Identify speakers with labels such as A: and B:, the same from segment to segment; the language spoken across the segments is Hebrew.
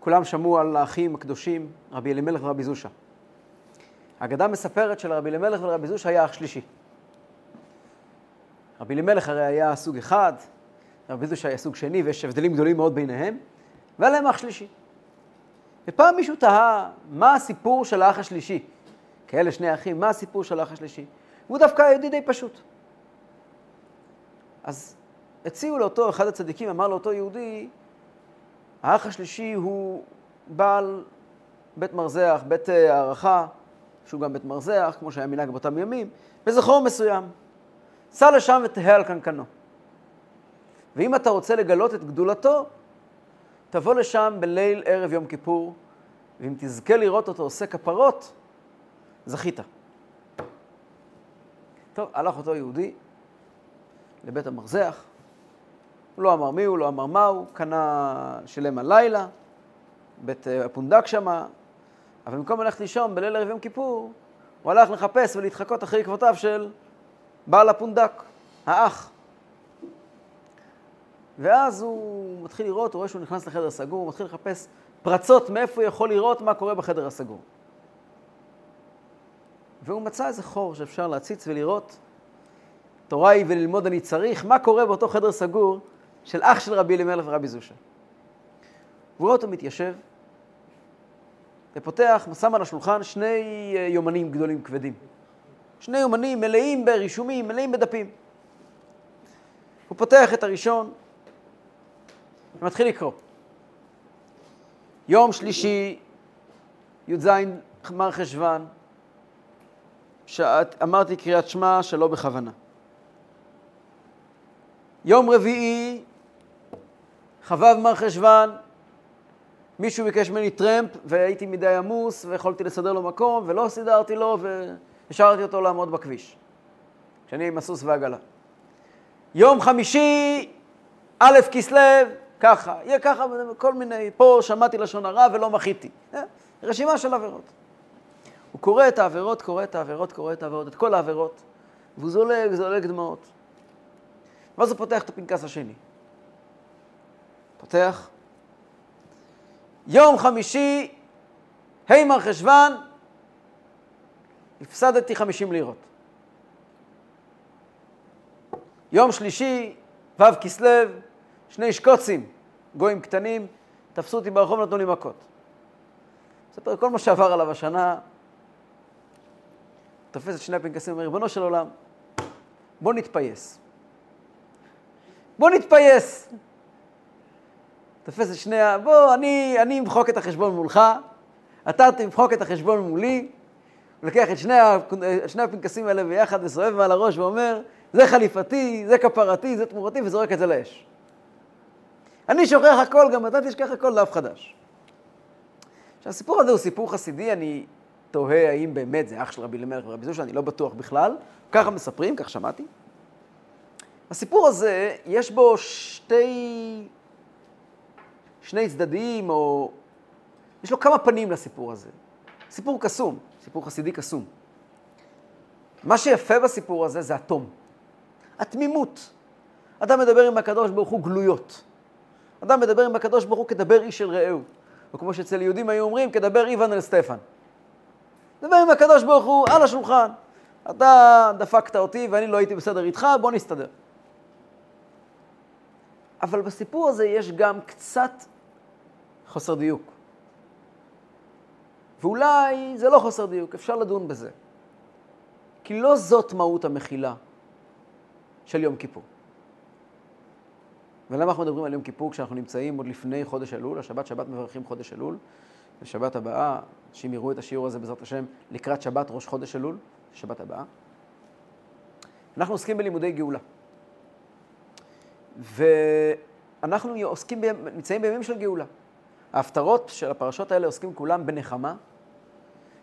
A: כולם שמעו על האחים הקדושים, רבי אלימלך ורבי זושה. האגדה מספרת שלרבי אלימלך ולרבי זושה היה אח שלישי. רבי אלימלך הרי היה סוג אחד, רבי זושה היה סוג שני, ויש הבדלים גדולים מאוד ביניהם, והיה להם אח שלישי. ופעם מישהו תהה, מה הסיפור של האח השלישי? כאלה שני אחים, מה הסיפור של האח השלישי? הוא דווקא יהודי די פשוט. אז הציעו לאותו, אחד הצדיקים אמר לאותו יהודי, האח השלישי הוא בעל בית מרזח, בית אה, הערכה, שהוא גם בית מרזח, כמו שהיה מנהג באותם ימים, בזכור מסוים. סע לשם ותהה על קנקנו. ואם אתה רוצה לגלות את גדולתו, תבוא לשם בליל ערב יום כיפור, ואם תזכה לראות אותו עושה כפרות, זכית. טוב, הלך אותו יהודי לבית המרזח, לא אמר מי הוא, לא אמר מה הוא, קנה, שילם הלילה, בית אה, הפונדק שמה, אבל במקום ללכת לישון בליל ערב יום כיפור, הוא הלך לחפש ולהתחקות אחרי עקבותיו של בעל הפונדק, האח. ואז הוא מתחיל לראות, הוא רואה שהוא נכנס לחדר סגור, הוא מתחיל לחפש פרצות מאיפה הוא יכול לראות מה קורה בחדר הסגור. והוא מצא איזה חור שאפשר להציץ ולראות, תורה היא וללמוד אני צריך, מה קורה באותו חדר סגור של אח של רבי אלימלך ורבי זושה. והוא רואה אותו מתיישב, ופותח, שם על השולחן שני אה, יומנים גדולים כבדים. שני יומנים מלאים ברישומים, מלאים בדפים. הוא פותח את הראשון ומתחיל לקרוא. יום שלישי, י"ז מר חשוון, אמרתי קריאת שמע שלא בכוונה. יום רביעי, חבב מר חשוון, מישהו ביקש ממני טרמפ והייתי מדי עמוס ויכולתי לסדר לו מקום ולא סידרתי לו והשארתי אותו לעמוד בכביש, כשאני עם הסוס והעגלה. יום חמישי, א' כסלו, ככה, יהיה ככה, כל מיני, פה שמעתי לשון הרע ולא מחיתי. אה, רשימה של עבירות. הוא קורא את העבירות, קורא את העבירות, קורא את העבירות, את כל העבירות, והוא זולג, זולג דמעות. ואז הוא פותח את הפנקס השני. פותח, יום חמישי, ה' מר חשוון, הפסדתי 50 לירות. יום שלישי, ו' כסלו, שני שקוצים, גויים קטנים, תפסו אותי ברחוב, נתנו לי מכות. מספר כל מה שעבר עליו השנה, תופס את שני הפנקסים ואומר, ריבונו של עולם, בוא נתפייס. בוא נתפייס. תופס את שני ה... בוא, אני, אני אמחוק את החשבון מולך, אתה תמחוק את החשבון מולי. הוא לוקח את שני, שני הפנקסים האלה ביחד וסובב מעל הראש ואומר, זה חליפתי, זה כפרתי, זה תמורתי, וזורק את זה לאש. אני שוכח הכל, גם אתה תשכח הכל לאף חדש. עכשיו, הסיפור הזה הוא סיפור חסידי, אני תוהה האם באמת זה אח של רבי אלימלך ורבי זושה, אני לא בטוח בכלל. ככה מספרים, כך שמעתי. הסיפור הזה, יש בו שתי, שני צדדים, או... יש לו כמה פנים לסיפור הזה. סיפור קסום, סיפור חסידי קסום. מה שיפה בסיפור הזה זה התום, התמימות. אדם מדבר עם הקדוש ברוך הוא גלויות. אדם מדבר עם הקדוש ברוך הוא כדבר איש של רעהו. או כמו שאצל יהודים היו אומרים, כדבר איוון אל סטפן. דבר עם הקדוש ברוך הוא על השולחן. אתה דפקת אותי ואני לא הייתי בסדר איתך, בוא נסתדר. אבל בסיפור הזה יש גם קצת חוסר דיוק. ואולי זה לא חוסר דיוק, אפשר לדון בזה. כי לא זאת מהות המחילה של יום כיפור. ולמה אנחנו מדברים על יום כיפור כשאנחנו נמצאים עוד לפני חודש אלול? השבת שבת מברכים חודש אלול. בשבת הבאה, אנשים יראו את השיעור הזה בעזרת השם לקראת שבת ראש חודש אלול, שבת הבאה. אנחנו עוסקים בלימודי גאולה. ואנחנו עוסקים, נמצאים בימים של גאולה. ההפטרות של הפרשות האלה עוסקים כולם בנחמה,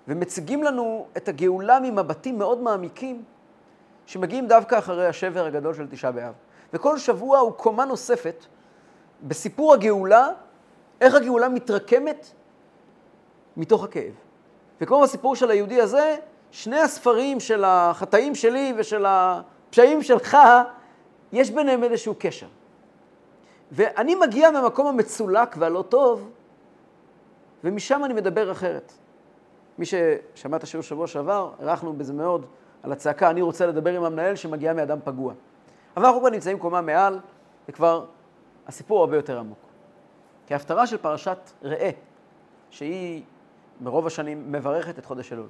A: ומציגים לנו את הגאולה ממבטים מאוד מעמיקים, שמגיעים דווקא אחרי השבר הגדול של תשעה באב. וכל שבוע הוא קומה נוספת בסיפור הגאולה, איך הגאולה מתרקמת מתוך הכאב. וכמו בסיפור של היהודי הזה, שני הספרים של החטאים שלי ושל הפשעים שלך, יש ביניהם איזשהו קשר. ואני מגיע מהמקום המצולק והלא טוב ומשם אני מדבר אחרת. מי ששמע את השיעור שבוע שעבר, הערכנו בזה מאוד על הצעקה, אני רוצה לדבר עם המנהל שמגיעה מאדם פגוע. אבל אנחנו כבר נמצאים קומה מעל, וכבר הסיפור הרבה יותר עמוק. כי ההפטרה של פרשת ראה, שהיא ברוב השנים מברכת את חודש אלול,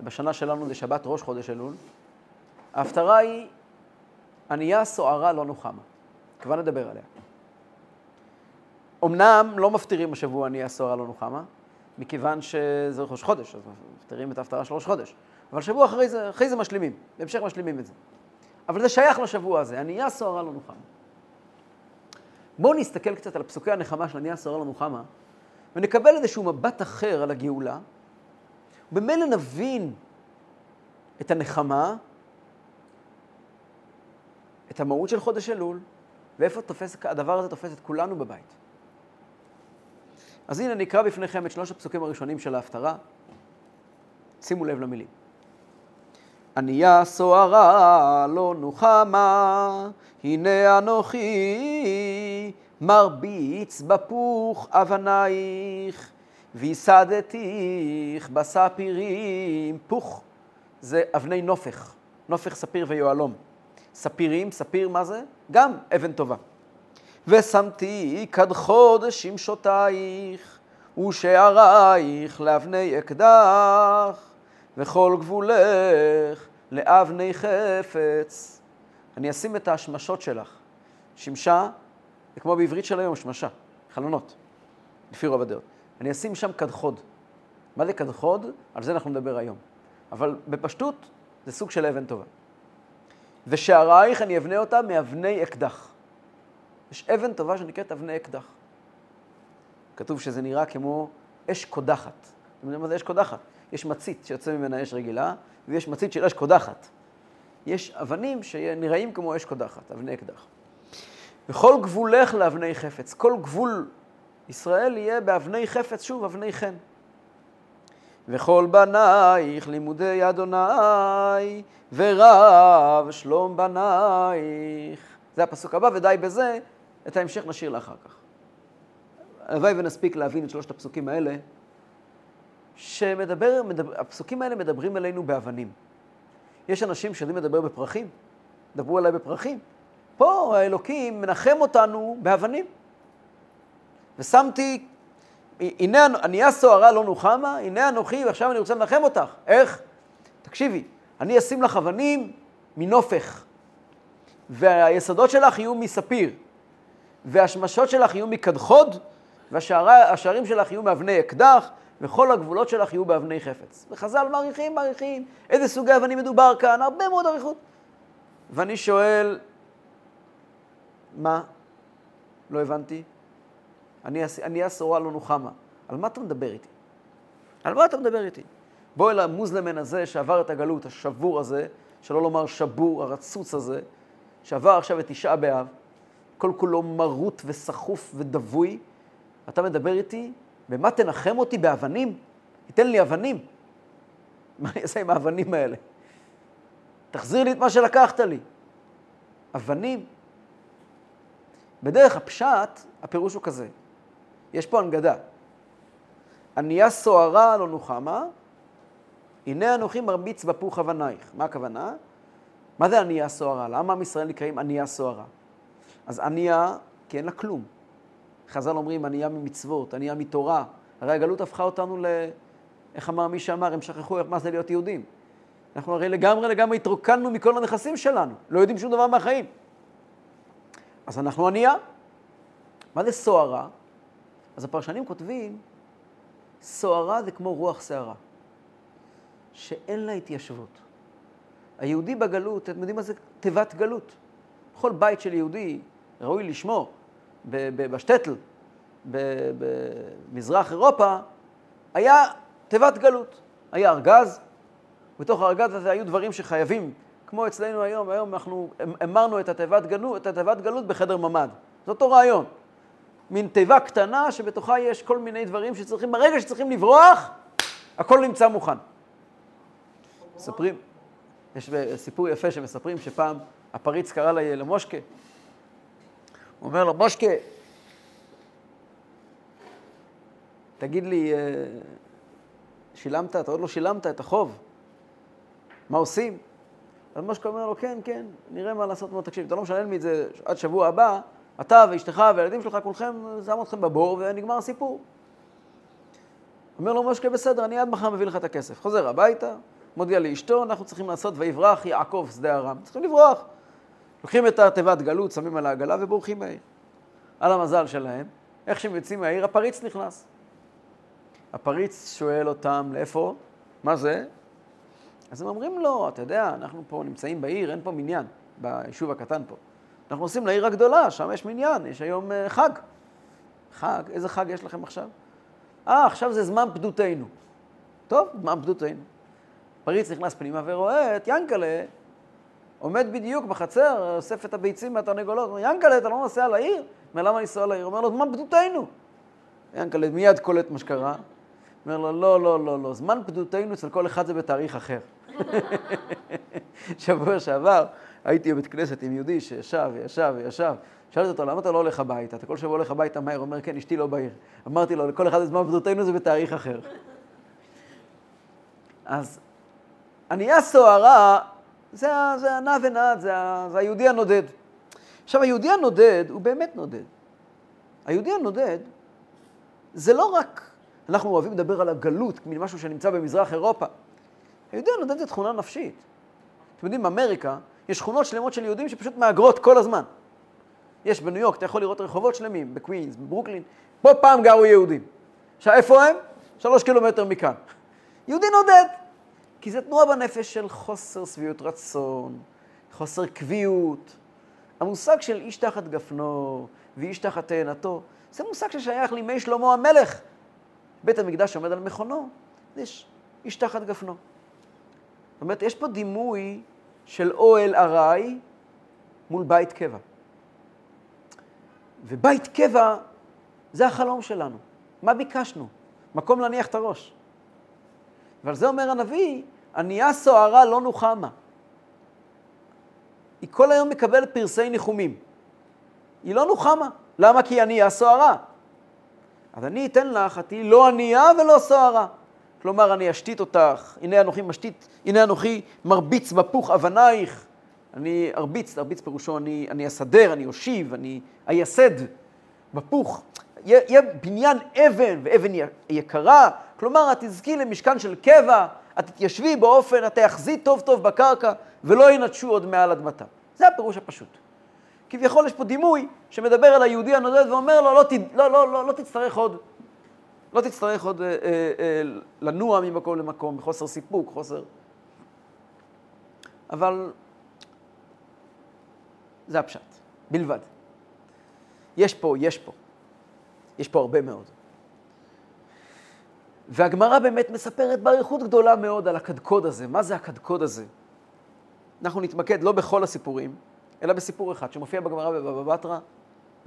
A: ובשנה שלנו זה שבת ראש חודש אלול, ההפטרה היא ענייה סוערה לא נוחמה. כבר נדבר עליה. אמנם לא מפטירים השבוע ענייה סוערה לא נוחמה, מכיוון שזה ראש חודש, אז מפטירים את ההפטרה של ראש חודש. אבל שבוע אחרי זה, אחרי זה משלימים, בהמשך משלימים את זה. אבל זה שייך לשבוע הזה, ענייה סוערה לא נוחמה. בואו נסתכל קצת על פסוקי הנחמה של ענייה סוערה לא נוחמה, ונקבל איזשהו מבט אחר על הגאולה, ובמילא נבין את הנחמה, את המהות של חודש אלול, ואיפה תופס, הדבר הזה תופס את כולנו בבית. אז הנה נקרא בפניכם את שלוש הפסוקים הראשונים של ההפטרה. שימו לב למילים. ענייה סוערה לא נוחמה, הנה אנוכי מרביץ בפוך אבנייך, ויסדתיך בספירים. פוך זה אבני נופך, נופך ספיר ויהלום. ספירים, ספיר מה זה? גם אבן טובה. ושמתי כד חודש שמשותייך, ושערייך לאבני אקדח, וכל גבולך לאבני חפץ. אני אשים את השמשות שלך. שמשה, זה כמו בעברית של היום, שמשה, חלונות, לפי רוב הדעות. אני אשים שם כדחוד. מה זה כדחוד? על זה אנחנו נדבר היום. אבל בפשטות זה סוג של אבן טובה. ושערייך אני אבנה אותה מאבני אקדח. יש אבן טובה שנקראת אבני אקדח. כתוב שזה נראה כמו אש קודחת. אתם יודעים מה זה אש קודחת? יש מצית שיוצא ממנה אש רגילה, ויש מצית של אש קודחת. יש אבנים שנראים כמו אש קודחת, אבני אקדח. וכל גבולך לאבני חפץ. כל גבול ישראל יהיה באבני חפץ, שוב, אבני חן. וכל בנייך לימודי אדוני, ורב שלום בנייך. זה הפסוק הבא, ודי בזה, את ההמשך נשאיר לאחר כך. הלוואי ונספיק להבין את שלושת הפסוקים האלה, שמדבר, מדבר, הפסוקים האלה מדברים אלינו באבנים. יש אנשים שיודעים לדבר בפרחים, דברו אליי בפרחים. פה האלוקים מנחם אותנו באבנים. ושמתי, הנה ענייה סוערה לא נוחמה, הנה אנוכי ועכשיו אני רוצה לנחם אותך. איך? תקשיבי, אני אשים לך אבנים מנופך, והיסודות שלך יהיו מספיר, והשמשות שלך יהיו מקדחוד, והשערים שלך יהיו מאבני אקדח, וכל הגבולות שלך יהיו באבני חפץ. וחז"ל מעריכים, מעריכים, איזה סוגי אבנים מדובר כאן, הרבה מאוד אריכות. ואני שואל, מה? לא הבנתי. אני, אני אסורה לא נוחמה. על מה אתה מדבר איתי? על מה אתה מדבר איתי? בוא אל המוזלמן הזה שעבר את הגלות, השבור הזה, שלא לומר שבור, הרצוץ הזה, שעבר עכשיו את תשעה באב, כל כולו מרוט וסחוף ודבוי, אתה מדבר איתי, במה תנחם אותי באבנים? תיתן לי אבנים. מה אני אעשה עם האבנים האלה? תחזיר לי את מה שלקחת לי. אבנים. בדרך הפשט, הפירוש הוא כזה. יש פה הנגדה. ענייה סוערה לא נוחמה, הנה אנוכי מרביץ בפוך אבנייך. מה הכוונה? מה זה ענייה סוערה? למה עם ישראל נקראים ענייה סוערה? אז ענייה, כי אין לה כלום. חז"ל אומרים ענייה ממצוות, ענייה מתורה. הרי הגלות הפכה אותנו ל... איך אמר מי שאמר, הם שכחו מה זה להיות יהודים. אנחנו הרי לגמרי לגמרי התרוקנו מכל הנכסים שלנו, לא יודעים שום דבר מהחיים. אז אנחנו ענייה. מה זה סוערה? אז הפרשנים כותבים, סוערה זה כמו רוח סערה, שאין לה התיישבות. היהודי בגלות, אתם יודעים מה זה תיבת גלות? בכל בית של יהודי ראוי לשמו, בשטטל, במזרח אירופה, היה תיבת גלות. היה ארגז, בתוך הארגז הזה היו דברים שחייבים, כמו אצלנו היום, היום אנחנו אמרנו את התיבת גלות, גלות בחדר ממ"ד. זה אותו רעיון. מין תיבה קטנה שבתוכה יש כל מיני דברים שצריכים, ברגע שצריכים לברוח, הכל נמצא מוכן. מספרים, יש סיפור יפה שמספרים שפעם הפריץ קרא למושקה, הוא אומר לו, מושקה, תגיד לי, אה, שילמת? אתה עוד לא שילמת את החוב. מה עושים? אז מושקה אומר לו, כן, כן, נראה מה לעשות מאוד. תקשיב, אתה לא משלם לי את זה עד שבוע הבא, אתה ואשתך והילדים שלך, כולכם, שם אתכם בבור ונגמר הסיפור. אומר לו מושקה, בסדר, אני עד מחר מביא לך את הכסף. חוזר הביתה, מודיע לאשתו, אנחנו צריכים לעשות ויברח יעקב שדה ארם. צריכים לברוח. לוקחים את התיבת גלות, שמים על העגלה ובורחים מהעיר. על המזל שלהם, איך שהם יוצאים מהעיר, הפריץ נכנס. הפריץ שואל אותם, לאיפה? מה זה? אז הם אומרים לו, אתה יודע, אנחנו פה נמצאים בעיר, אין פה מניין, ביישוב הקטן פה. אנחנו נוסעים לעיר הגדולה, שם יש מניין, יש היום uh, חג. חג? איזה חג יש לכם עכשיו? אה, עכשיו זה זמן פדותנו. טוב, זמן פדותנו. פריץ נכנס פנימה ורואה את ינקלה עומד בדיוק בחצר, אוסף את הביצים מהתרנגולות. אומר, ינקלה, אתה לא נוסע לעיר? אומר, למה לנסוע לעיר? אומר לו, זמן פדותנו. ינקלה מיד קולט מה שקרה. אומר לו, לא, לא, לא, לא, זמן פדותנו אצל כל אחד זה בתאריך אחר. שבוע שעבר הייתי בבית כנסת עם יהודי שישב וישב וישב. שאלתי אותו, למה אתה לא הולך הביתה? אתה כל שבוע הולך הביתה מהר. אומר, כן, אשתי לא בעיר. אמרתי לו, לכל אחד זמן פדותנו זה בתאריך אחר. אז ענייה סוערה, זה, זה הנע ונד, זה, זה היהודי הנודד. עכשיו, היהודי הנודד הוא באמת נודד. היהודי הנודד זה לא רק, אנחנו אוהבים לדבר על הגלות, כמין משהו שנמצא במזרח אירופה. היהודי הנודד זה תכונה נפשית. אתם יודעים, באמריקה יש שכונות שלמות של יהודים שפשוט מהגרות כל הזמן. יש בניו יורק, אתה יכול לראות רחובות שלמים, בקווינס, בברוקלין, פה פעם גרו יהודים. עכשיו, איפה הם? שלוש קילומטר מכאן. יהודי נודד. כי זו תנועה בנפש של חוסר שביעות רצון, חוסר קביעות. המושג של איש תחת גפנו ואיש תחת תאנתו, זה מושג ששייך לימי שלמה המלך. בית המקדש עומד על מכונו, יש איש תחת גפנו. זאת אומרת, יש פה דימוי של אוהל ארעי מול בית קבע. ובית קבע זה החלום שלנו. מה ביקשנו? מקום להניח את הראש. ועל זה אומר הנביא, ענייה סוערה לא נוחמה. היא כל היום מקבלת פרסי ניחומים. היא לא נוחמה. למה? כי היא ענייה סוערה. אז אני אתן לך, את תהיי לא ענייה ולא סוערה. כלומר, אני אשתית אותך, הנה אנוכי משתית, הנה אנוכי מרביץ בפוך אבנייך. אני ארביץ, ארביץ פירושו, אני, אני אסדר, אני אושיב, אני אייסד בפוך. יהיה בניין אבן, ואבן יקרה, כלומר, את תזכי למשכן של קבע, את תתיישבי באופן, את תאחזי טוב טוב בקרקע, ולא ינטשו עוד מעל אדמתה. זה הפירוש הפשוט. כביכול יש פה דימוי שמדבר על היהודי הנודד ואומר לו, לא, לא, לא, לא, לא תצטרך עוד, לא תצטרך עוד אה, אה, אה, לנוע ממקום למקום, בחוסר סיפוק, חוסר... אבל זה הפשט, בלבד. יש פה, יש פה. יש פה הרבה מאוד. והגמרא באמת מספרת באריכות גדולה מאוד על הקדקוד הזה. מה זה הקדקוד הזה? אנחנו נתמקד לא בכל הסיפורים, אלא בסיפור אחד שמופיע בגמרא בבבא בתרא,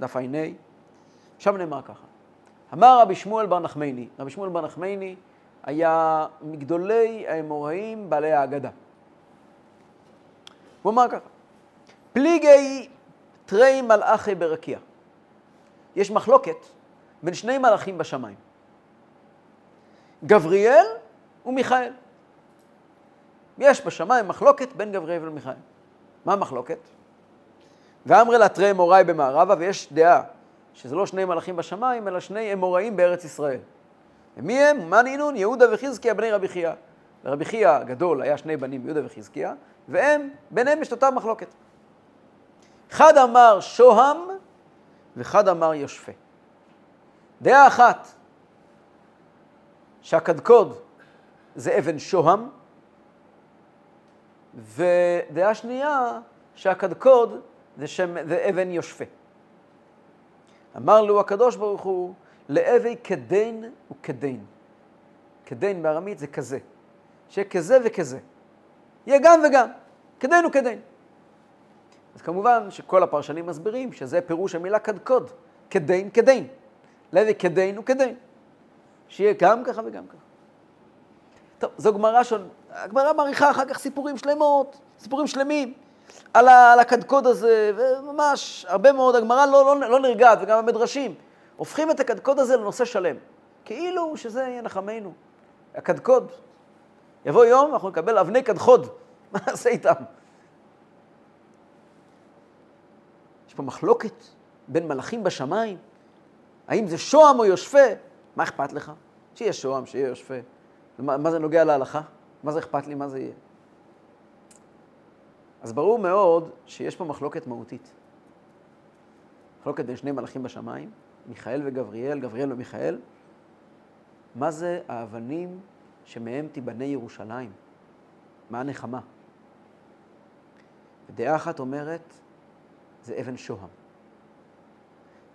A: דף ע"ה, שם נאמר ככה: אמר רבי שמואל בר נחמני, רבי שמואל בר נחמני היה מגדולי האמוראים בעלי האגדה. הוא אמר ככה: פליגי תרי מלאכי ברקיע. יש מחלוקת בין שני מלאכים בשמיים. גבריאל ומיכאל. יש בשמיים מחלוקת בין גבריאל ומיכאל. מה המחלוקת? ואמרי לה תרי אמוראי במערבה, ויש דעה שזה לא שני מלאכים בשמיים, אלא שני אמוראים בארץ ישראל. ומי הם? מה נינון? יהודה וחזקיה בני רבי חייא. לרבי חייא הגדול היה שני בנים, יהודה וחזקיה, והם, ביניהם יש אותה מחלוקת. אחד אמר שוהם ואחד אמר יושפה. דעה אחת, שהקדקוד זה אבן שוהם, ודעה שנייה, שהקדקוד זה, שם, זה אבן יושפה. אמר לו הקדוש ברוך הוא, לאבי כדין וכדין. כדין בארמית זה כזה. שיהיה כזה וכזה. יהיה גם וגם. כדין וכדין. אז כמובן שכל הפרשנים מסבירים שזה פירוש המילה קדקוד. כדין כדין. לאבי כדין וכדין. שיהיה גם ככה וגם ככה. טוב, זו גמרא ש... הגמרא מעריכה אחר כך סיפורים שלמות, סיפורים שלמים, על, ה... על הקדקוד הזה, וממש הרבה מאוד, הגמרא לא, לא, לא נרגעת, וגם המדרשים, הופכים את הקדקוד הזה לנושא שלם. כאילו שזה יהיה נחמנו. הקדקוד. יבוא יום, אנחנו נקבל אבני קדחוד. מה נעשה איתם? יש פה מחלוקת בין מלאכים בשמיים. האם זה שוהם או יושפה? מה אכפת לך? שיהיה שוהם, שיהיה יושפה. מה, מה זה נוגע להלכה? מה זה אכפת לי? מה זה יהיה? אז ברור מאוד שיש פה מחלוקת מהותית. מחלוקת בין שני מלאכים בשמיים, מיכאל וגבריאל, גבריאל ומיכאל. מה זה האבנים שמהם תיבנה ירושלים? מה הנחמה? דעה אחת אומרת, זה אבן שוהם.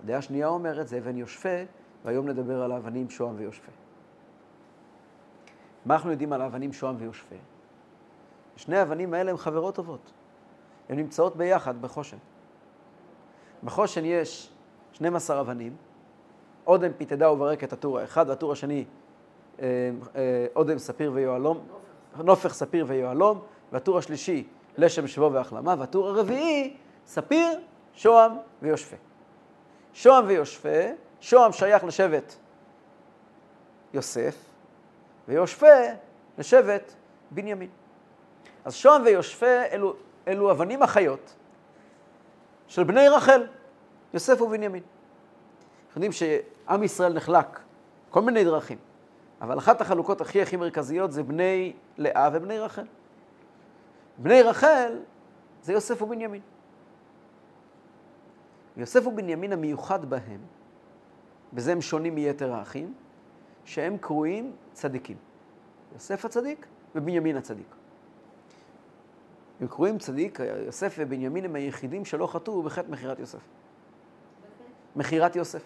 A: הדעה השנייה אומרת, זה אבן יושפה, והיום נדבר על האבנים שוהם ויושפה. מה אנחנו יודעים על האבנים שוהם ויושפה? שני האבנים האלה הן חברות טובות. הן נמצאות ביחד בחושן. בחושן יש 12 אבנים, אודם פיתדה וברקת הטור האחד, והטור השני אה, אה, אודם ספיר ויהלום, נופך ספיר ויהלום, והטור השלישי לשם שבו והחלמה, והטור הרביעי ספיר, שוהם ויושפה. שוהם ויושפה, שוהם שייך לשבט יוסף, ויושפה לשבט בנימין. אז שוהם ויושפה אלו, אלו אבנים החיות של בני רחל, יוסף ובנימין. אנחנו יודעים שעם ישראל נחלק כל מיני דרכים, אבל אחת החלוקות הכי הכי מרכזיות זה בני לאה ובני רחל. בני רחל זה יוסף ובנימין. יוסף ובנימין המיוחד בהם, בזה הם שונים מיתר האחים, שהם קרויים צדיקים. יוסף הצדיק ובנימין הצדיק. הם קרויים צדיק, יוסף ובנימין הם היחידים שלא חטאו בחטא מכירת יוסף. מכירת יוסף.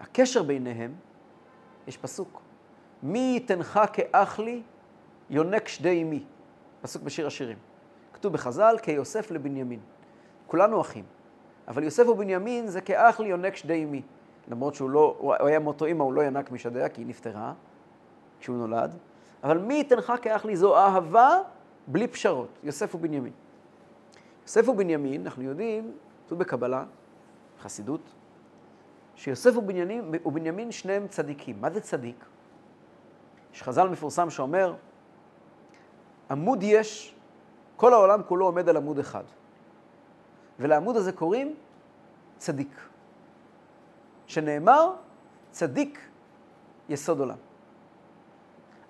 A: הקשר ביניהם, יש פסוק, מי ייתנך כאח לי יונק שדי אמי. פסוק בשיר השירים. כתוב בחז"ל, כיוסף לבנימין. כולנו אחים. אבל יוסף ובנימין זה כאח לי יונק שדי אמי. למרות שהוא לא, הוא היה מאותו אימא, הוא לא ינק משדיה, כי היא נפטרה כשהוא נולד. אבל מי ייתנך כאח לי זו אהבה בלי פשרות, יוסף ובנימין. יוסף ובנימין, אנחנו יודעים, כתוב בקבלה, חסידות, שיוסף ובנימין, ובנימין שניהם צדיקים. מה זה צדיק? יש חז"ל מפורסם שאומר, עמוד יש, כל העולם כולו עומד על עמוד אחד. ולעמוד הזה קוראים צדיק. שנאמר, צדיק יסוד עולם.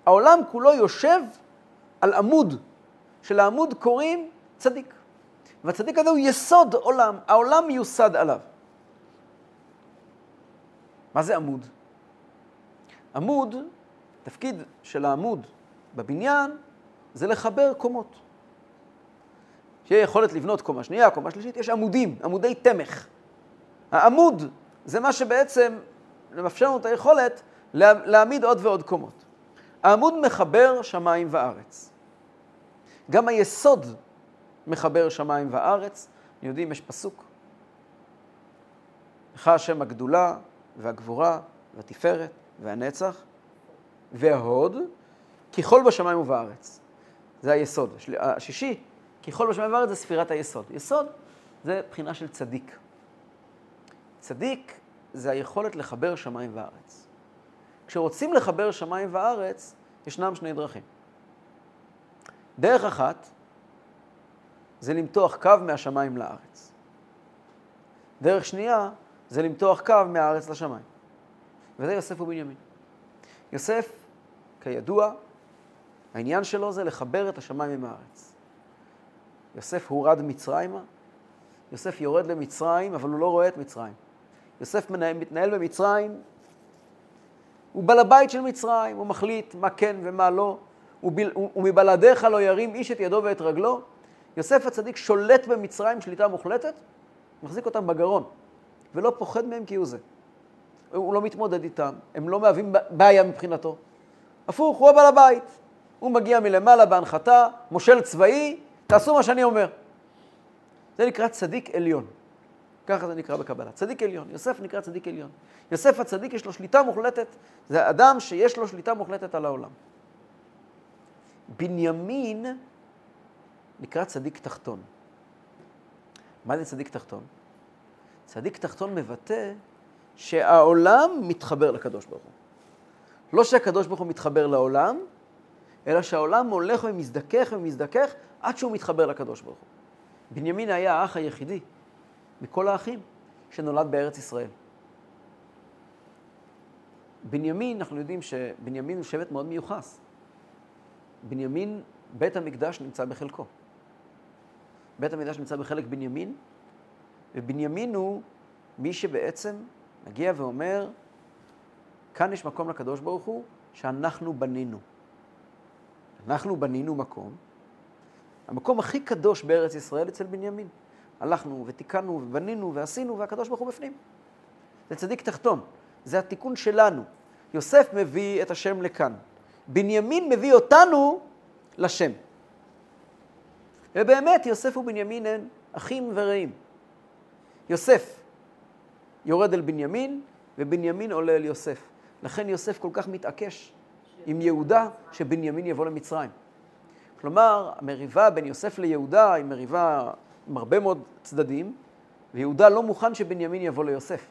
A: העולם כולו יושב על עמוד, שלעמוד קוראים צדיק. והצדיק הזה הוא יסוד עולם, העולם מיוסד עליו. מה זה עמוד? עמוד, תפקיד של העמוד בבניין זה לחבר קומות. שיהיה יכולת לבנות קומה שנייה, קומה שלישית, יש עמודים, עמודי תמך. העמוד זה מה שבעצם מאפשר לנו את היכולת להעמיד עוד ועוד קומות. העמוד מחבר שמיים וארץ. גם היסוד מחבר שמיים וארץ. יודעים, יש פסוק. לך השם הגדולה והגבורה והתפארת והנצח וההוד, ככל בשמיים ובארץ. זה היסוד. השישי, ככל בשמיים ובארץ זה ספירת היסוד. יסוד זה בחינה של צדיק. צדיק זה היכולת לחבר שמיים וארץ. כשרוצים לחבר שמיים וארץ, ישנם שני דרכים. דרך אחת זה למתוח קו מהשמיים לארץ. דרך שנייה זה למתוח קו מהארץ לשמיים. וזה יוסף ובנימין. יוסף, כידוע, העניין שלו זה לחבר את השמיים עם הארץ. יוסף הורד מצרימה, יוסף יורד למצרים, אבל הוא לא רואה את מצרים. יוסף מתנהל במצרים, הוא בעל הבית של מצרים, הוא מחליט מה כן ומה לא, ומבלעדיך לא ירים איש את ידו ואת רגלו. יוסף הצדיק שולט במצרים שליטה מוחלטת, מחזיק אותם בגרון, ולא פוחד מהם כי הוא זה. הוא לא מתמודד איתם, הם לא מהווים בעיה מבחינתו. הפוך, הוא הבעל הבית. הוא מגיע מלמעלה בהנחתה, מושל צבאי, תעשו מה שאני אומר. זה נקרא צדיק עליון. ככה זה נקרא בקבלה. צדיק עליון. יוסף נקרא צדיק עליון. יוסף הצדיק יש לו שליטה מוחלטת, זה אדם שיש לו שליטה מוחלטת על העולם. בנימין נקרא צדיק תחתון. מה זה צדיק תחתון? צדיק תחתון מבטא שהעולם מתחבר לקדוש ברוך הוא. לא שהקדוש ברוך הוא מתחבר לעולם, אלא שהעולם הולך ומזדכך ומזדכך עד שהוא מתחבר לקדוש ברוך הוא. בנימין היה האח היחידי מכל האחים שנולד בארץ ישראל. בנימין, אנחנו יודעים שבנימין הוא שבט מאוד מיוחס. בנימין, בית המקדש נמצא בחלקו. בית המקדש נמצא בחלק בנימין, ובנימין הוא מי שבעצם מגיע ואומר, כאן יש מקום לקדוש ברוך הוא שאנחנו בנינו. אנחנו בנינו מקום, המקום הכי קדוש בארץ ישראל אצל בנימין. הלכנו ותיקנו ובנינו ועשינו והקדוש ברוך הוא בפנים. זה צדיק תחתון, זה התיקון שלנו. יוסף מביא את השם לכאן. בנימין מביא אותנו לשם. ובאמת, יוסף ובנימין הם אחים ורעים. יוסף יורד אל בנימין, ובנימין עולה אל יוסף. לכן יוסף כל כך מתעקש עם יהודה שבנימין יבוא למצרים. כלומר, המריבה בין יוסף ליהודה היא מריבה עם הרבה מאוד צדדים, ויהודה לא מוכן שבנימין יבוא ליוסף.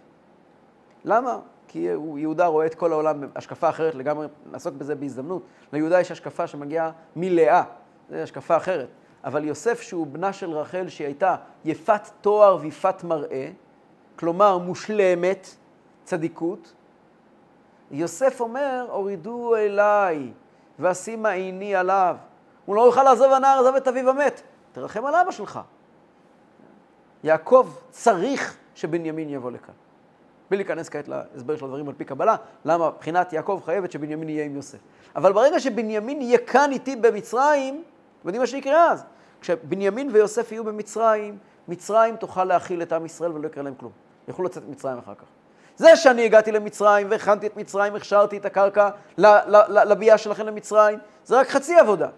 A: למה? כי יהודה רואה את כל העולם בהשקפה אחרת לגמרי, נעסוק בזה בהזדמנות. ליהודה יש השקפה שמגיעה מלאה, זו השקפה אחרת. אבל יוסף, שהוא בנה של רחל, שהיא הייתה יפת תואר ויפת מראה, כלומר מושלמת, צדיקות, יוסף אומר, הורידו אליי ואשימה עיני עליו. הוא לא יוכל לעזוב הנער, עזב את אביו המת. תרחם על אבא שלך. יעקב צריך שבנימין יבוא לכאן. בלי להיכנס כעת להסבר של הדברים על פי קבלה, למה מבחינת יעקב חייבת שבנימין יהיה עם יוסף. אבל ברגע שבנימין יהיה כאן איתי במצרים, אתם יודעים מה שיקרה אז? כשבנימין ויוסף יהיו במצרים, מצרים תוכל להכיל את עם ישראל ולא יקרה להם כלום. יוכלו לצאת ממצרים אחר כך. זה שאני הגעתי למצרים והכנתי את מצרים, הכשרתי את הקרקע לביאה שלכם למצרים, זה רק חצי עבודה.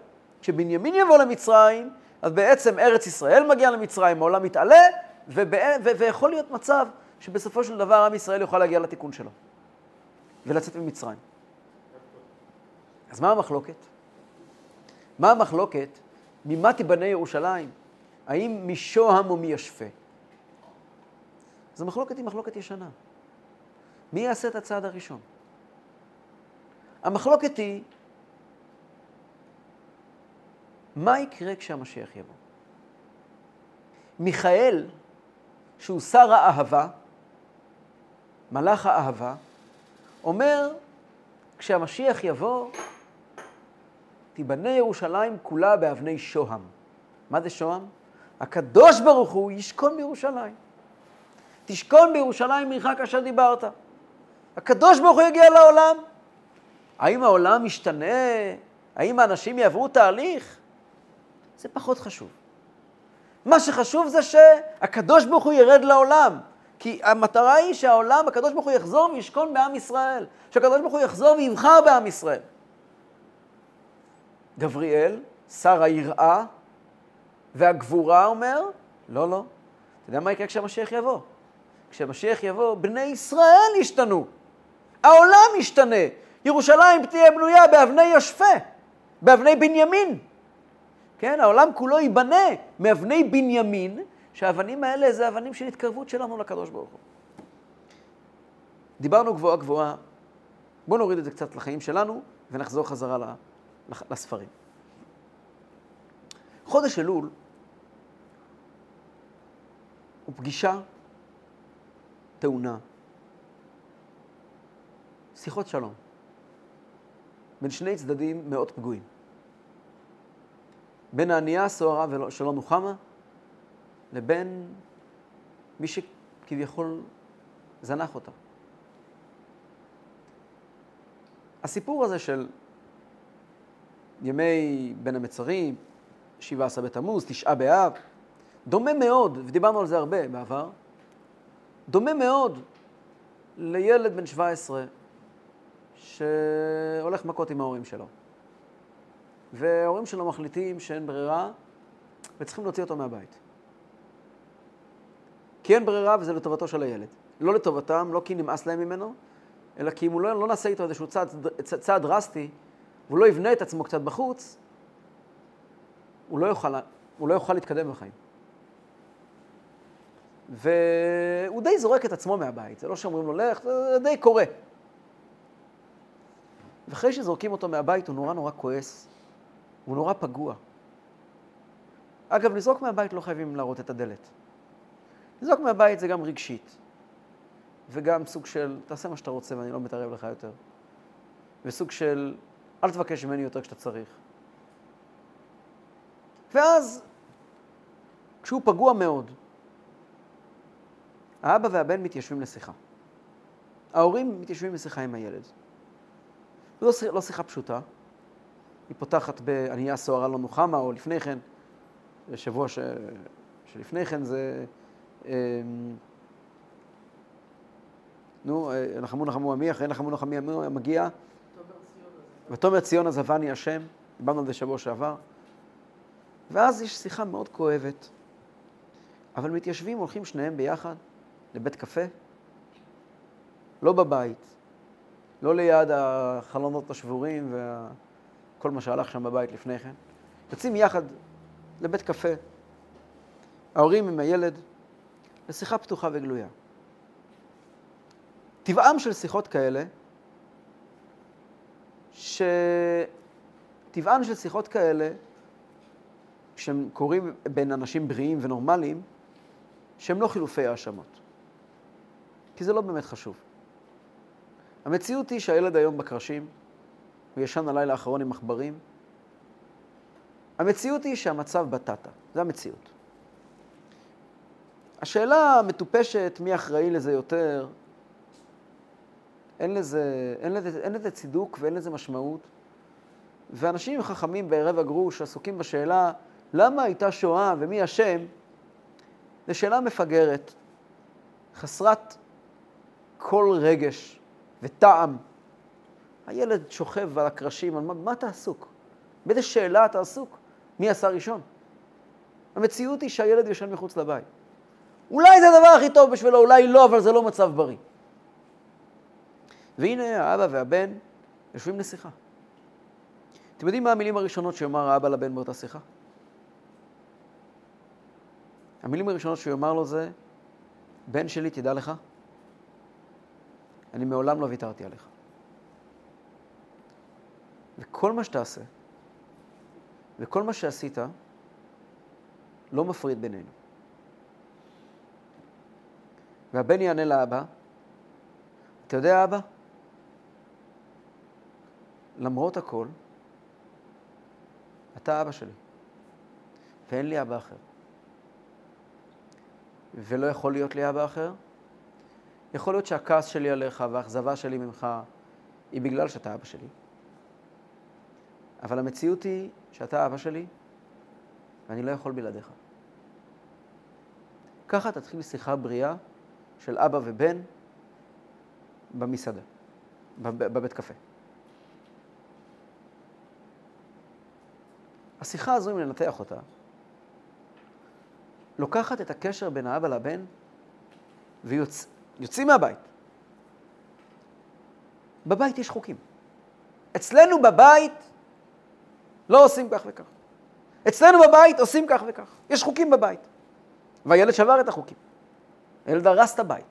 A: כשבנימין יבוא למצרים, אז בעצם ארץ ישראל מגיעה למצרים, העולם מתעלה, ויכול להיות מצב שבסופו של דבר עם ישראל יוכל להגיע לתיקון שלו ולצאת ממצרים. אז מה המחלוקת? מה המחלוקת? ממה תיבנה ירושלים? האם משוהם או מישפה? אז המחלוקת היא מחלוקת ישנה. מי יעשה את הצעד הראשון? המחלוקת היא, מה יקרה כשהמשיח יבוא? מיכאל, שהוא שר האהבה, מלאך האהבה, אומר, כשהמשיח יבוא, תיבנה ירושלים כולה באבני שוהם. מה זה שוהם? הקדוש ברוך הוא ישכון בירושלים. תשכון בירושלים מרחק אשר דיברת. הקדוש ברוך הוא יגיע לעולם. האם העולם ישתנה? האם האנשים יעברו תהליך? זה פחות חשוב. מה שחשוב זה שהקדוש ברוך הוא ירד לעולם. כי המטרה היא שהעולם, הקדוש ברוך הוא יחזור וישכון בעם ישראל. שהקדוש ברוך הוא יחזור ויבחר בעם ישראל. גבריאל, שר היראה והגבורה, אומר, לא, לא. אתה יודע מה יקרה כשהמשיח יבוא? כשהמשיח יבוא, בני ישראל ישתנו. העולם ישתנה. ירושלים תהיה בנויה באבני ישפה, באבני בנימין. כן, העולם כולו ייבנה מאבני בנימין, שהאבנים האלה זה אבנים של התקרבות שלנו לקדוש ברוך הוא. דיברנו גבוהה גבוהה, בואו נוריד את זה קצת לחיים שלנו ונחזור חזרה לספרים. חודש אלול הוא פגישה טעונה שיחות שלום בין שני צדדים מאוד פגועים. בין הענייה הסוערה שלא נוחמה לבין מי שכביכול זנח אותה. הסיפור הזה של ימי בין המצרים, שבעה עשר בתמוז, תשעה באב, דומה מאוד, ודיברנו על זה הרבה בעבר, דומה מאוד לילד בן 17 שהולך מכות עם ההורים שלו. וההורים שלו מחליטים שאין ברירה וצריכים להוציא אותו מהבית. כי אין ברירה וזה לטובתו של הילד. לא לטובתם, לא כי נמאס להם ממנו, אלא כי אם הוא לא, לא נעשה איתו איזשהו צעד, צעד דרסטי, והוא לא יבנה את עצמו קצת בחוץ, הוא לא יוכל, הוא לא יוכל להתקדם בחיים. והוא די זורק את עצמו מהבית, זה לא שאומרים לו לך, זה די קורה. ואחרי שזורקים אותו מהבית הוא נורא נורא כועס, הוא נורא פגוע. אגב, לזרוק מהבית לא חייבים להראות את הדלת. לזרוק מהבית זה גם רגשית, וגם סוג של, תעשה מה שאתה רוצה ואני לא מתערב לך יותר. וסוג של, אל תבקש ממני יותר כשאתה צריך. ואז, כשהוא פגוע מאוד, האבא והבן מתיישבים לשיחה. ההורים מתיישבים לשיחה עם הילד. זו לא, לא שיחה פשוטה, היא פותחת בענייה סוערה לא נוחמה, או לפני כן, בשבוע ש... שלפני כן זה... אה, נו, נחמו נחמו עמי, אחרי נחמו נחמי עמי מגיע. ותאמר ציון עזבני השם, דיברנו על זה שבוע שעבר. ואז יש שיחה מאוד כואבת, אבל מתיישבים, הולכים שניהם ביחד לבית קפה, לא בבית, לא ליד החלונות השבורים וכל מה שהלך שם בבית לפני כן. יוצאים יחד לבית קפה, ההורים עם הילד, לשיחה פתוחה וגלויה. טבעם של שיחות כאלה, שטבען של שיחות כאלה, כשהם קורים בין אנשים בריאים ונורמליים, שהם לא חילופי האשמות. כי זה לא באמת חשוב. המציאות היא שהילד היום בקרשים, הוא ישן הלילה האחרון עם עכברים. המציאות היא שהמצב בטטה, זו המציאות. השאלה המטופשת, מי אחראי לזה יותר, אין לזה, אין, לזה, אין לזה צידוק ואין לזה משמעות. ואנשים חכמים בערב הגרוש עסוקים בשאלה למה הייתה שואה ומי אשם, זו שאלה מפגרת, חסרת כל רגש וטעם. הילד שוכב על הקרשים, על מה, מה אתה עסוק? באיזה שאלה אתה עסוק? מי עשה ראשון? המציאות היא שהילד ישן מחוץ לבית. אולי זה הדבר הכי טוב בשבילו, אולי לא, אבל זה לא מצב בריא. והנה האבא והבן יושבים לשיחה. אתם יודעים מה המילים הראשונות שיאמר האבא לבן באותה שיחה? המילים הראשונות שהוא יאמר לו זה, בן שלי, תדע לך, אני מעולם לא ויתרתי עליך. וכל מה שתעשה, וכל מה שעשית, לא מפריד בינינו. והבן יענה לאבא, אתה יודע, אבא, למרות הכל, אתה אבא שלי, ואין לי אבא אחר. ולא יכול להיות לי אבא אחר. יכול להיות שהכעס שלי עליך והאכזבה שלי ממך היא בגלל שאתה אבא שלי. אבל המציאות היא שאתה אבא שלי, ואני לא יכול בלעדיך. ככה תתחיל שיחה בריאה של אבא ובן במסעדה, בבית קפה. השיחה הזו, אם ננתח אותה, לוקחת את הקשר בין האבא לבן ויוצאים מהבית. בבית יש חוקים. אצלנו בבית לא עושים כך וכך. אצלנו בבית עושים כך וכך. יש חוקים בבית. והילד שבר את החוקים. הילד הרס את הבית.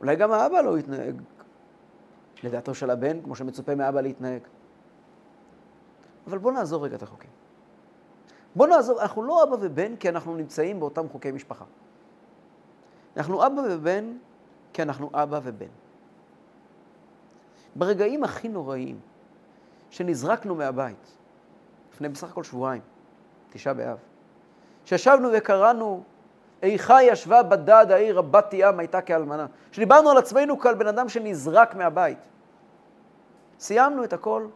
A: אולי גם האבא לא יתנהג לדעתו של הבן, כמו שמצופה מאבא להתנהג. אבל בואו נעזור רגע את החוקים. בואו נעזור, אנחנו לא אבא ובן כי אנחנו נמצאים באותם חוקי משפחה. אנחנו אבא ובן כי אנחנו אבא ובן. ברגעים הכי נוראים שנזרקנו מהבית, לפני בסך הכל שבועיים, תשעה באב, שישבנו וקראנו איכה ישבה בדד העיר רבת ים הייתה כאלמנה. שדיברנו על עצמנו כעל בן אדם שנזרק מהבית. סיימנו את הכל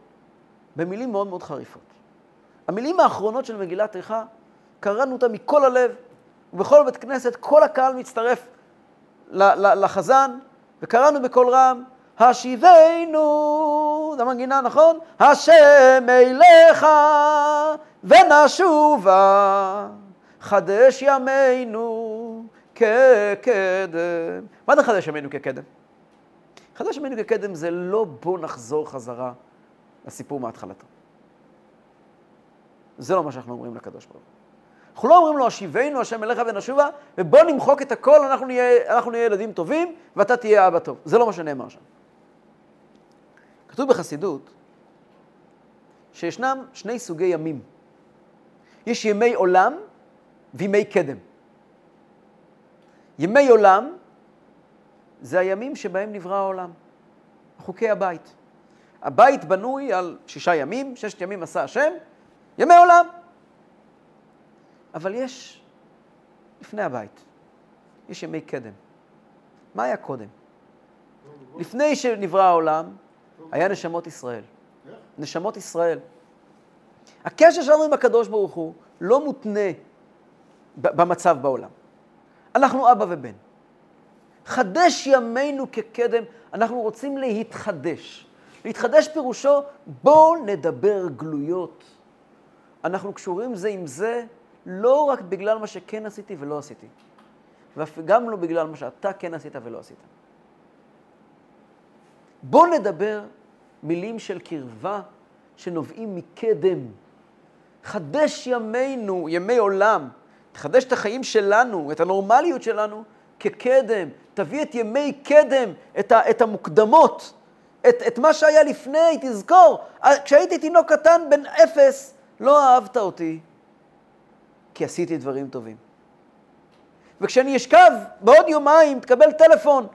A: במילים מאוד מאוד חריפות. המילים האחרונות של מגילת איכה, קראנו אותה מכל הלב, ובכל בית כנסת כל הקהל מצטרף לחזן, וקראנו בקול רם, השיבנו, זו המנגינה, נכון? השם אליך ונשובה, חדש ימינו כקדם. מה זה חדש ימינו כקדם? חדש ימינו כקדם זה לא בוא נחזור חזרה לסיפור מהתחלתו. זה לא מה שאנחנו אומרים לקדוש ברוך. אנחנו לא אומרים לו, השיבנו השם אליך ונשובה, ובוא נמחוק את הכל, אנחנו נהיה, אנחנו נהיה ילדים טובים, ואתה תהיה אבא טוב. זה לא מה שנאמר שם. כתוב בחסידות שישנם שני סוגי ימים. יש ימי עולם וימי קדם. ימי עולם זה הימים שבהם נברא העולם, חוקי הבית. הבית בנוי על שישה ימים, ששת ימים עשה השם, ימי עולם. אבל יש, לפני הבית, יש ימי קדם. מה היה קודם? לפני שנברא העולם, היה נשמות ישראל. נשמות ישראל. הקשר שלנו עם הקדוש ברוך הוא לא מותנה במצב בעולם. אנחנו אבא ובן. חדש ימינו כקדם, אנחנו רוצים להתחדש. להתחדש פירושו, בואו נדבר גלויות. אנחנו קשורים זה עם זה לא רק בגלל מה שכן עשיתי ולא עשיתי, וגם לא בגלל מה שאתה כן עשית ולא עשית. בואו נדבר מילים של קרבה שנובעים מקדם. חדש ימינו, ימי עולם, תחדש את החיים שלנו, את הנורמליות שלנו, כקדם. תביא את ימי קדם, את, ה, את המוקדמות, את, את מה שהיה לפני, תזכור. כשהייתי תינוק קטן בן אפס, לא אהבת אותי, כי עשיתי דברים טובים. וכשאני אשכב, בעוד יומיים תקבל טלפון,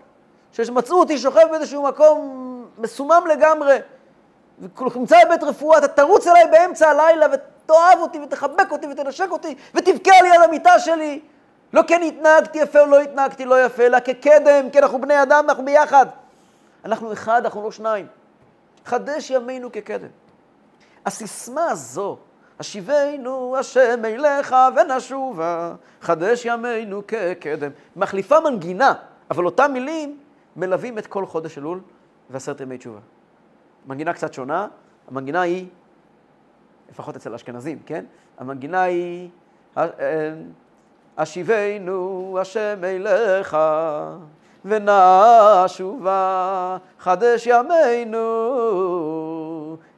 A: שמצאו אותי שוכב באיזשהו מקום מסומם לגמרי, ונמצא בבית רפואה, אתה תרוץ אליי באמצע הלילה ותאהב אותי ותחבק אותי ותנשק אותי ותבכה על יד המיטה שלי. לא אני התנהגתי יפה או לא התנהגתי לא יפה, אלא כקדם, כי אנחנו בני אדם, אנחנו ביחד. אנחנו אחד, אנחנו לא שניים. חדש ימינו כקדם. הסיסמה הזו, השיבנו השם אליך ונשובה, חדש ימינו כקדם, מחליפה מנגינה, אבל אותם מילים מלווים את כל חודש אלול ועשרת ימי תשובה. מנגינה קצת שונה, המנגינה היא, לפחות אצל האשכנזים, כן? המנגינה היא, אה, השיבנו השם אליך ונשובה חדש ימינו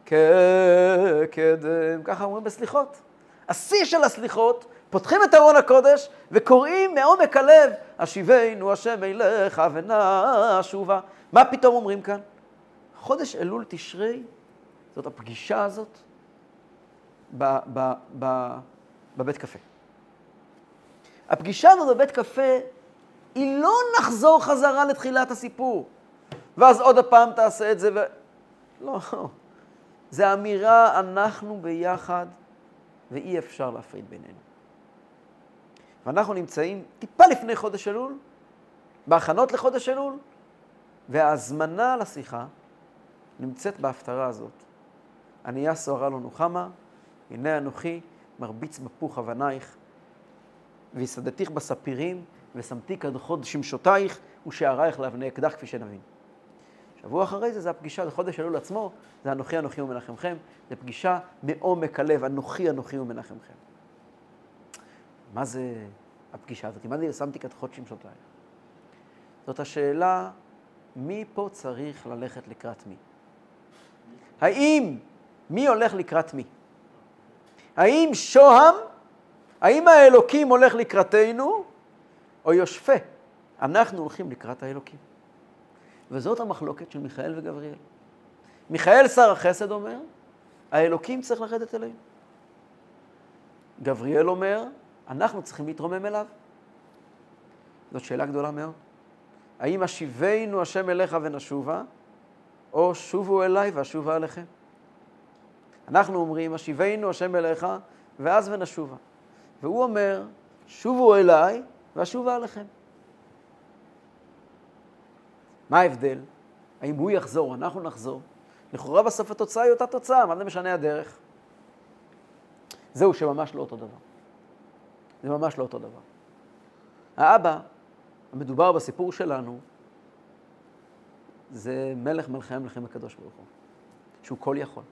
A: כקדם. ככה אומרים בסליחות. השיא של הסליחות, פותחים את ארון הקודש וקוראים מעומק הלב, השיבנו השם אליך ונשובה. מה פתאום אומרים כאן? חודש אלול תשרי, זאת הפגישה הזאת בבית קפה. הפגישה הזאת בבית קפה היא לא נחזור חזרה לתחילת הסיפור, ואז עוד הפעם תעשה את זה ו... לא, זה אמירה, אנחנו ביחד, ואי אפשר להפריד בינינו. ואנחנו נמצאים טיפה לפני חודש אלול, בהכנות לחודש אלול, וההזמנה לשיחה נמצאת בהפטרה הזאת. ענייה סוהרה לא נוחמה, הנה אנוכי מרביץ בפוך אבנייך, ויסדתיך בספירים, ושמתי כדחות שמשותייך, ושערייך לאבני אקדח, כפי שנבין. שבוע אחרי זה, זה הפגישה, זה חודש אלול עצמו, זה אנוכי אנוכי ומנחמכם, זה פגישה מעומק הלב, אנוכי אנוכי ומנחמכם. מה זה הפגישה הזאת? מה זה שמתי כדחות שמשותייך? זאת השאלה מי פה צריך ללכת לקראת מי? האם מי הולך לקראת מי? האם שוהם, האם האלוקים הולך לקראתנו, או יושפה? אנחנו הולכים לקראת האלוקים. וזאת המחלוקת של מיכאל וגבריאל. מיכאל שר החסד אומר, האלוקים צריך לרדת אלינו. גבריאל אומר, אנחנו צריכים להתרומם אליו. זאת שאלה גדולה מאוד. האם אשיבנו השם אליך ונשובה, או שובו אליי ואשובה אליכם? אנחנו אומרים, אשיבנו השם אליך, ואז ונשובה. והוא אומר, שובו אליי ואשובה אליכם. מה ההבדל? האם הוא יחזור, אנחנו נחזור? לכאורה בסוף התוצאה היא אותה תוצאה, מה זה משנה הדרך? זהו שממש לא אותו דבר. זה ממש לא אותו דבר. האבא המדובר בסיפור שלנו, זה מלך מלכי המלכים הקדוש ברוך הוא, שהוא כל יכול.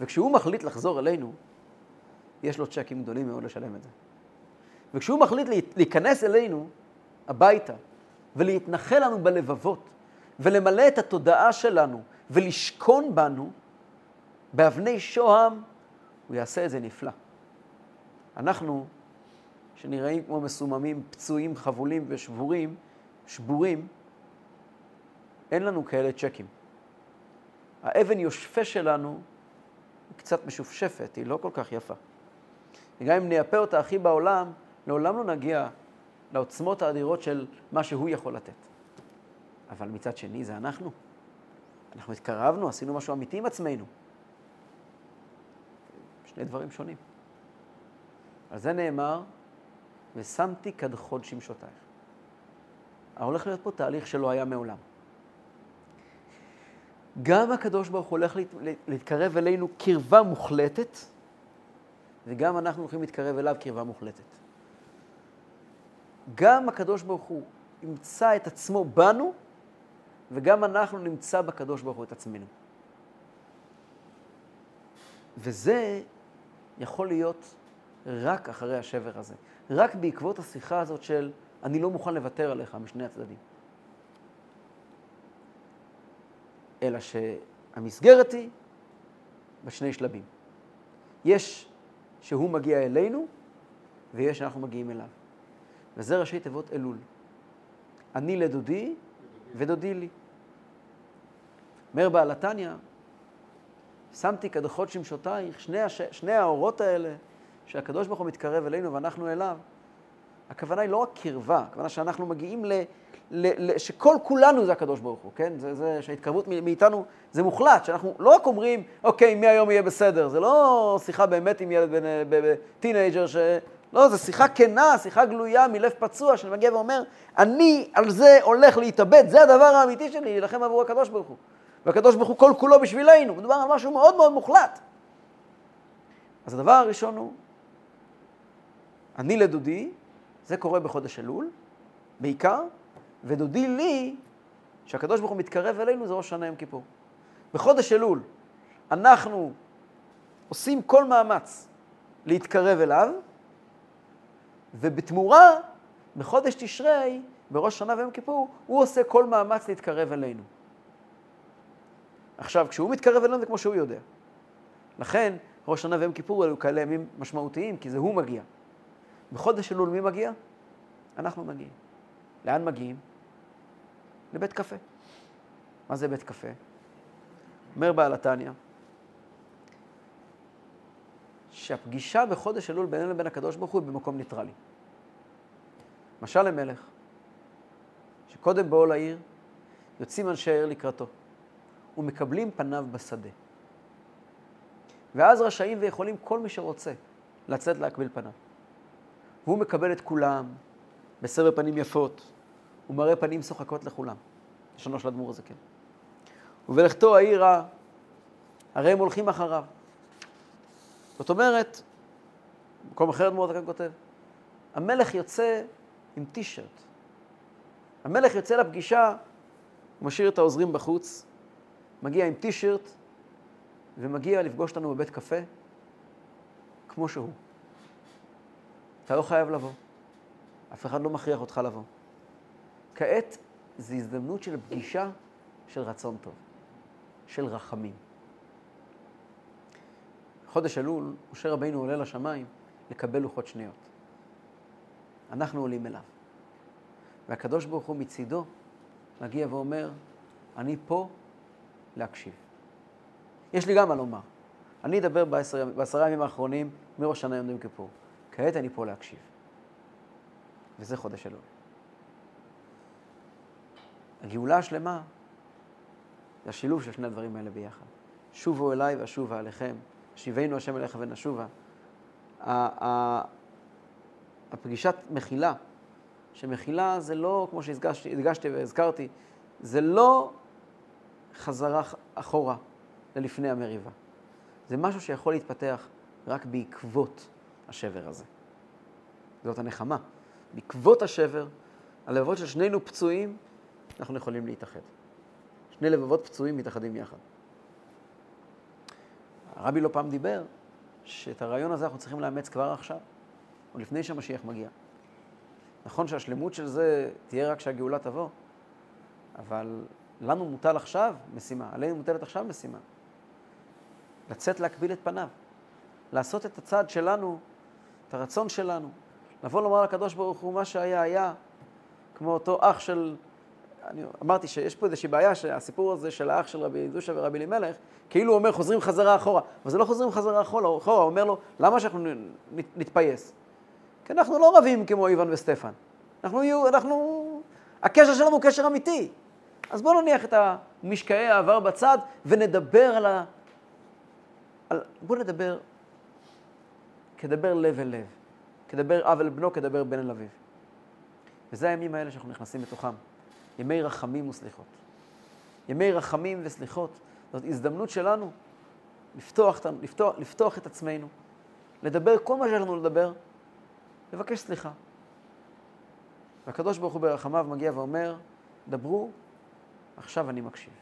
A: וכשהוא מחליט לחזור אלינו, יש לו צ'קים גדולים מאוד לשלם את זה. וכשהוא מחליט להיכנס אלינו הביתה ולהתנחל לנו בלבבות ולמלא את התודעה שלנו ולשכון בנו באבני שוהם, הוא יעשה את זה נפלא. אנחנו, שנראים כמו מסוממים, פצועים, חבולים ושבורים, שבורים, אין לנו כאלה צ'קים. האבן יושפה שלנו היא קצת משופשפת, היא לא כל כך יפה. וגם אם נייפה אותה הכי בעולם, לעולם לא נגיע לעוצמות האדירות של מה שהוא יכול לתת. אבל מצד שני, זה אנחנו. אנחנו התקרבנו, עשינו משהו אמיתי עם עצמנו. שני דברים שונים. על זה נאמר, ושמתי כדחוד שמשותייך. הולך להיות פה תהליך שלא היה מעולם. גם הקדוש ברוך הוא הולך להתקרב אלינו קרבה מוחלטת, וגם אנחנו הולכים להתקרב אליו קרבה מוחלטת. גם הקדוש ברוך הוא ימצא את עצמו בנו, וגם אנחנו נמצא בקדוש ברוך הוא את עצמנו. וזה יכול להיות רק אחרי השבר הזה. רק בעקבות השיחה הזאת של אני לא מוכן לוותר עליך משני הצדדים. אלא שהמסגרת היא בשני שלבים. יש שהוא מגיע אלינו, ויש שאנחנו מגיעים אליו. וזה ראשי תיבות אלול. אני לדודי ודודי לי. אומר בעל התניא, שמתי כדכוד שמשותייך, שני, הש... שני האורות האלה, שהקדוש ברוך הוא מתקרב אלינו ואנחנו אליו, הכוונה היא לא רק קרבה, הכוונה שאנחנו מגיעים ל... ל... ל... שכל כולנו זה הקדוש ברוך הוא, כן? זה, זה שההתקרבות מאיתנו זה מוחלט, שאנחנו לא רק אומרים, אוקיי, מהיום יהיה בסדר, זה לא שיחה באמת עם ילד בן... teenager ש... לא, זו שיחה כנה, שיחה גלויה מלב פצוע, שאני מגיע ואומר, אני על זה הולך להתאבד, זה הדבר האמיתי שלי, להילחם עבור הקדוש ברוך הוא. והקדוש ברוך הוא כל כולו בשבילנו, מדובר על משהו מאוד מאוד מוחלט. אז הדבר הראשון הוא, אני לדודי, זה קורה בחודש אלול, בעיקר, ודודי לי, שהקדוש ברוך הוא מתקרב אלינו, זה ראש שנה יום כיפור. בחודש אלול אנחנו עושים כל מאמץ להתקרב אליו, ובתמורה, בחודש תשרי, בראש שנה ויום כיפור, הוא עושה כל מאמץ להתקרב אלינו. עכשיו, כשהוא מתקרב אלינו זה כמו שהוא יודע. לכן, ראש שנה ויום כיפור היו כאלה ימים משמעותיים, כי זה הוא מגיע. בחודש אלול מי מגיע? אנחנו מגיעים. לאן מגיעים? לבית קפה. מה זה בית קפה? אומר בעל התניא, שהפגישה בחודש אלול בינינו לבין הקדוש ברוך הוא היא במקום ניטרלי. משל למלך, שקודם באו לעיר, יוצאים אנשי העיר לקראתו, ומקבלים פניו בשדה. ואז רשאים ויכולים כל מי שרוצה לצאת להקביל פניו. והוא מקבל את כולם בסבר פנים יפות, הוא מראה פנים שוחקות לכולם. לשונו של אדמו"ר הזה, כן. ובלכתו העירה, הרי הם הולכים אחריו. זאת אומרת, במקום אחר אדמו"ר כאן כותב, המלך יוצא עם טישרט. המלך יוצא לפגישה, הוא משאיר את העוזרים בחוץ, מגיע עם טישרט ומגיע לפגוש אותנו בבית קפה, כמו שהוא. אתה לא חייב לבוא. אף אחד לא מכריח אותך לבוא. כעת זו הזדמנות של פגישה של רצון טוב, של רחמים. חודש אלול, משה רבינו עולה לשמיים לקבל לוחות שניות. אנחנו עולים אליו. והקדוש ברוך הוא מצידו מגיע ואומר, אני פה להקשיב. יש לי גם מה לומר. אני אדבר בעשר, בעשרה ימים האחרונים מראש שנה יום כיפור. כעת אני פה להקשיב. וזה חודש אלול. הגאולה השלמה זה השילוב של שני הדברים האלה ביחד. שובו אליי ואשובה עליכם, שיבנו השם אליך ונשובה. הפגישת מחילה, שמחילה זה לא, כמו שהדגשתי והזכרתי, זה לא חזרה אחורה ללפני המריבה. זה משהו שיכול להתפתח רק בעקבות השבר הזה. זאת הנחמה. בעקבות השבר, הלבבות של שנינו פצועים, אנחנו יכולים להתאחד. שני לבבות פצועים מתאחדים יחד. הרבי לא פעם דיבר שאת הרעיון הזה אנחנו צריכים לאמץ כבר עכשיו, או לפני שהמשיח מגיע. נכון שהשלמות של זה תהיה רק כשהגאולה תבוא, אבל לנו מוטל עכשיו משימה, עלינו מוטלת עכשיו משימה. לצאת להקביל את פניו, לעשות את הצעד שלנו את הרצון שלנו, לבוא לומר לקדוש ברוך הוא מה שהיה היה, כמו אותו אח של... אני אמרתי שיש פה איזושהי בעיה שהסיפור הזה של האח של רבי דושה ורבי אלימלך, כאילו הוא אומר חוזרים חזרה אחורה, אבל זה לא חוזרים חזרה אחורה, הוא אומר לו, למה שאנחנו נתפייס? כי אנחנו לא רבים כמו איוון וסטפן. אנחנו, יהיו, אנחנו, הקשר שלנו הוא קשר אמיתי. אז בואו נניח את המשקעי העבר בצד ונדבר על ה... על... בואו נדבר כדבר לב אל לב. כדבר אב אל בנו, כדבר בן אל אביו. וזה הימים האלה שאנחנו נכנסים לתוכם. ימי רחמים וסליחות. ימי רחמים וסליחות. זאת הזדמנות שלנו לפתוח, לפתוח, לפתוח את עצמנו, לדבר כל מה שיש לנו לדבר, לבקש סליחה. והקדוש ברוך הוא ברחמיו מגיע ואומר, דברו, עכשיו אני מקשיב.